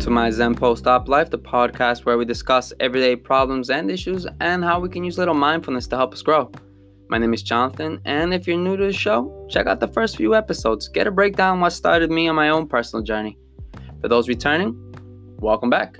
to my Zen Post Op Life, the podcast where we discuss everyday problems and issues and how we can use little mindfulness to help us grow. My name is Jonathan, and if you're new to the show, check out the first few episodes. Get a breakdown what started me on my own personal journey. For those returning, welcome back.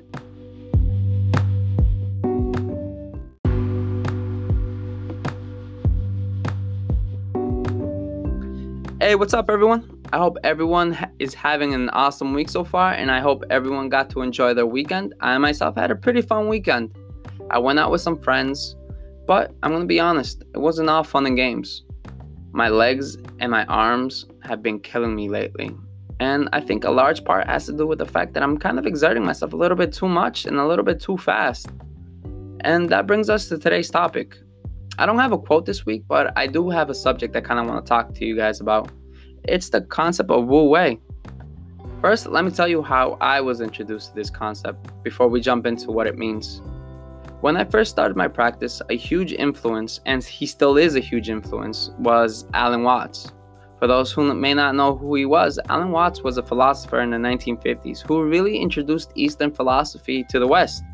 Hey, what's up, everyone? I hope everyone is having an awesome week so far, and I hope everyone got to enjoy their weekend. I myself had a pretty fun weekend. I went out with some friends, but I'm gonna be honest, it wasn't all fun and games. My legs and my arms have been killing me lately, and I think a large part has to do with the fact that I'm kind of exerting myself a little bit too much and a little bit too fast. And that brings us to today's topic. I don't have a quote this week, but I do have a subject I kind of want to talk to you guys about. It's the concept of Wu Wei. First, let me tell you how I was introduced to this concept before we jump into what it means. When I first started my practice, a huge influence, and he still is a huge influence, was Alan Watts. For those who may not know who he was, Alan Watts was a philosopher in the 1950s who really introduced Eastern philosophy to the West.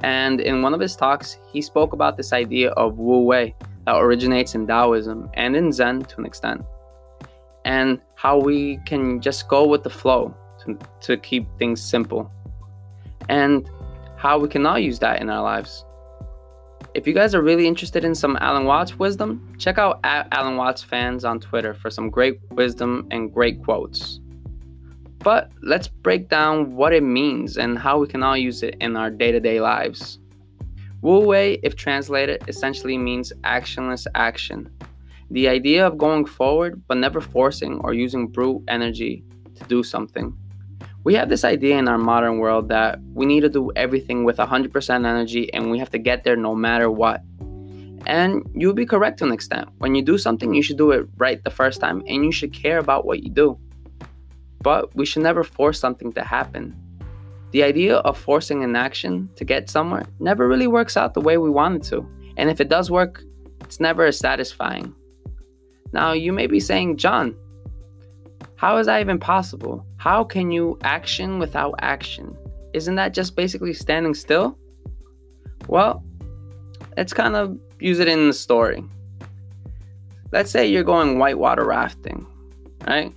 And in one of his talks, he spoke about this idea of Wu Wei that originates in Taoism and in Zen to an extent and how we can just go with the flow to, to keep things simple and how we can all use that in our lives. If you guys are really interested in some Alan Watts wisdom, check out Alan Watts fans on Twitter for some great wisdom and great quotes. But let's break down what it means and how we can all use it in our day to day lives. Wu Wei, if translated, essentially means actionless action. The idea of going forward but never forcing or using brute energy to do something. We have this idea in our modern world that we need to do everything with 100% energy and we have to get there no matter what. And you'll be correct to an extent. When you do something, you should do it right the first time and you should care about what you do. But we should never force something to happen. The idea of forcing an action to get somewhere never really works out the way we want it to. And if it does work, it's never as satisfying. Now, you may be saying, John, how is that even possible? How can you action without action? Isn't that just basically standing still? Well, let's kind of use it in the story. Let's say you're going whitewater rafting, right?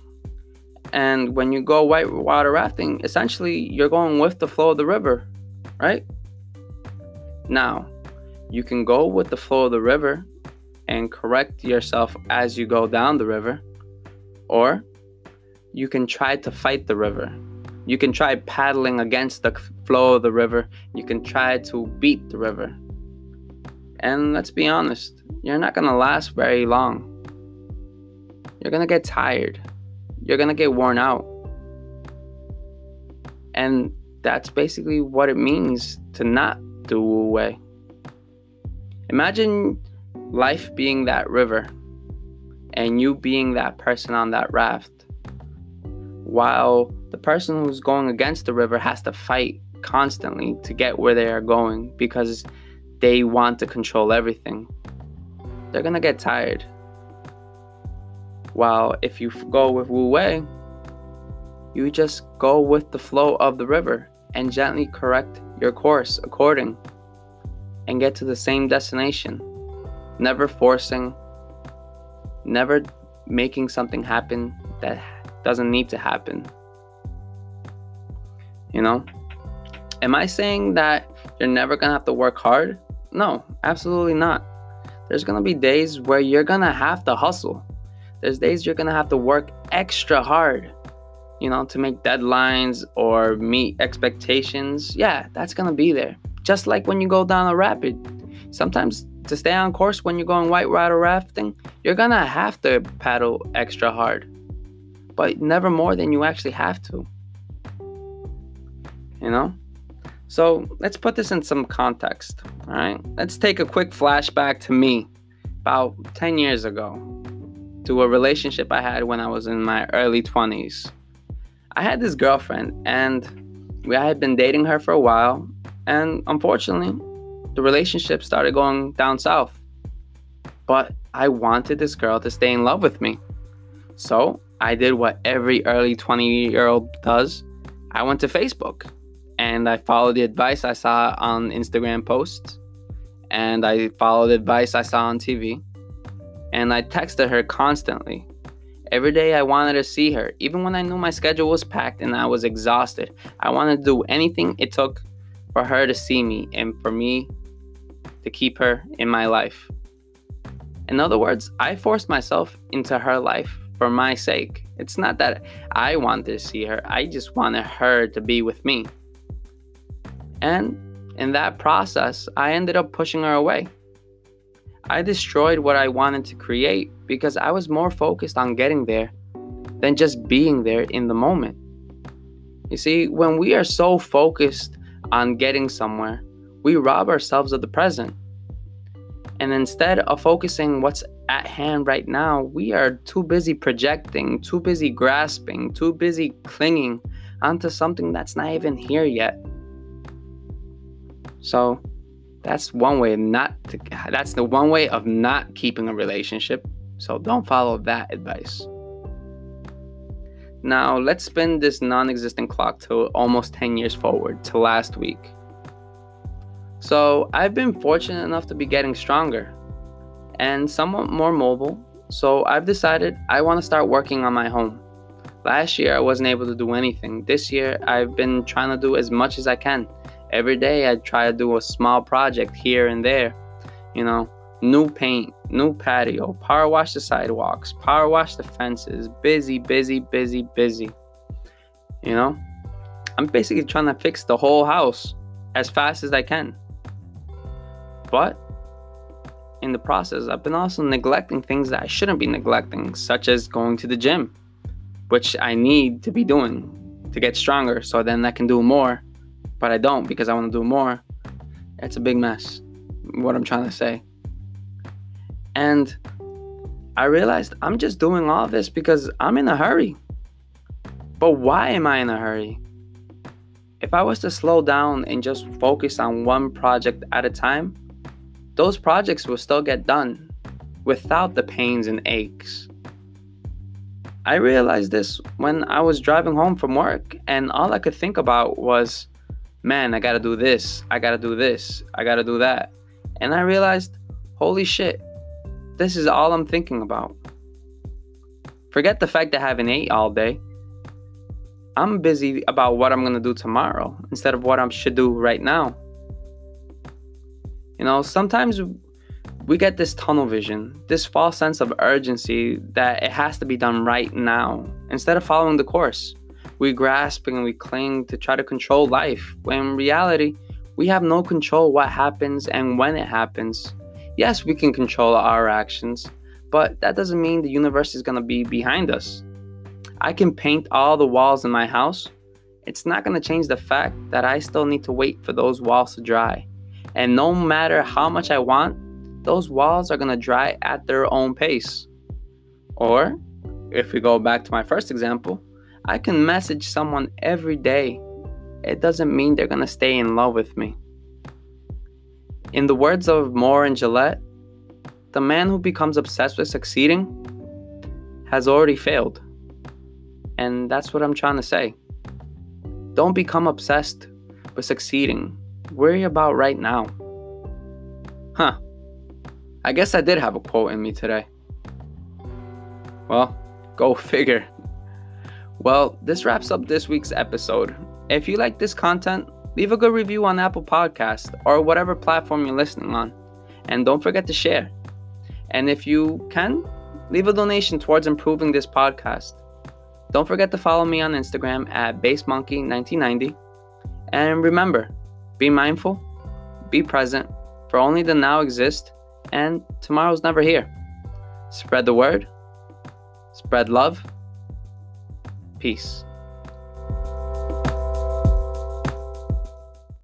And when you go whitewater rafting, essentially you're going with the flow of the river, right? Now, you can go with the flow of the river and correct yourself as you go down the river, or you can try to fight the river. You can try paddling against the flow of the river. You can try to beat the river. And let's be honest, you're not to last very long. You're to get tired. You're to get worn out. And that's basically what it means to not Wu Wei. Imagine life being that river and you being that person on that raft, while the person who's going against the river has to fight constantly to get where they are going because they want to control everything, they're gonna get tired. While if you go with Wu Wei, you just go with the flow of the river and gently correct your course according and get to the same destination never forcing, never making something happen that doesn't need to happen. You know? Am I saying that you're never gonna have to work hard? No, absolutely not. There's gonna be days where you're gonna have to hustle. There's days you're gonna have to work extra hard, you know, to make deadlines or meet expectations. Yeah, that's gonna be there. Just like when you go down a rapid. Sometimes to stay on course when you're going whitewater rafting, you're gonna have to paddle extra hard, but never more than you actually have to. You know? So let's put this in some context. All right, let's take a quick flashback to me about 10 years ago to a relationship I had when I was in my early 20s. I had this girlfriend and we I had been dating her for a while, and unfortunately, the relationship started going down south. But I wanted this girl to stay in love with me. So I did what every early 20 year old does I went to Facebook and I followed the advice I saw on Instagram posts, and I followed the advice I saw on TV, and I texted her constantly. Every day I wanted to see her, even when I knew my schedule was packed and I was exhausted. I wanted to do anything it took for her to see me and for me to keep her in my life. In other words, I forced myself into her life for my sake. It's not that I wanted to see her, I just wanted her to be with me. And in that process, I ended up pushing her away. I destroyed what I wanted to create because I was more focused on getting there than just being there in the moment. You see, when we are so focused on getting somewhere, we rob ourselves of the present. And instead of focusing what's at hand right now, we are too busy projecting, too busy grasping, too busy clinging onto something that's not even here yet. So, that's one way not to, that's the one way of not keeping a relationship. So don't follow that advice. Now, let's spin this non existent clock to almost 10 years forward to last week. So, I've been fortunate enough to be getting stronger and somewhat more mobile. So, I've decided I want to start working on my home. Last year, I wasn't able to do anything. This year, I've been trying to do as much as I can. Every day, I try to do a small project here and there. You know, new paint, new patio, power wash the sidewalks, power wash the fences. Busy, busy, busy, busy. You know, I'm basically trying to fix the whole house as fast as I can. But in the process, I've been also neglecting things that I shouldn't be neglecting, such as going to the gym, which I need to be doing to get stronger so then I can do more. But I don't because I want to do more. It's a big mess, what I'm trying to say. And I realized I'm just doing all this because I'm in a hurry. But why am I in a hurry? If I was to slow down and just focus on one project at a time, those projects will still get done without the pains and aches. I realized this when I was driving home from work, and all I could think about was, man, I gotta do this, I gotta do this, I gotta do that. And I realized, holy shit, this is all I'm thinking about. Forget the fact that I haven't ate all day. I'm busy about what I'm gonna do tomorrow instead of what I should do right now. You know, sometimes we get this tunnel vision, this false sense of urgency that it has to be done right now instead of following the course. We grasp and we cling to try to control life when in reality, we have no control what happens and when it happens. Yes, we can control our actions, but that doesn't mean the universe is going to be behind us. I can paint all the walls in my house. It's not going to change the fact that I still need to wait for those walls to dry. And no matter how much I want, those walls are to dry at their own pace. Or, if we go back to my first example, I can message someone every day. It doesn't mean they're to stay in love with me. In the words of Moore and Gillette, the man who becomes obsessed with succeeding has already failed. And that's what I'm trying to say. Don't become obsessed with succeeding worry about right now. Huh. I guess I did have a quote in me today. Well, go figure. Well, this wraps up this week's episode. If you like this content, leave a good review on Apple Podcast or whatever platform you're listening on. And don't forget to share. And if you can, leave a donation towards improving this podcast. Don't forget to follow me on Instagram at basemonkey1990. And remember, be mindful, be present, for only the now exists, and tomorrow's never here. Spread the word, spread love, peace.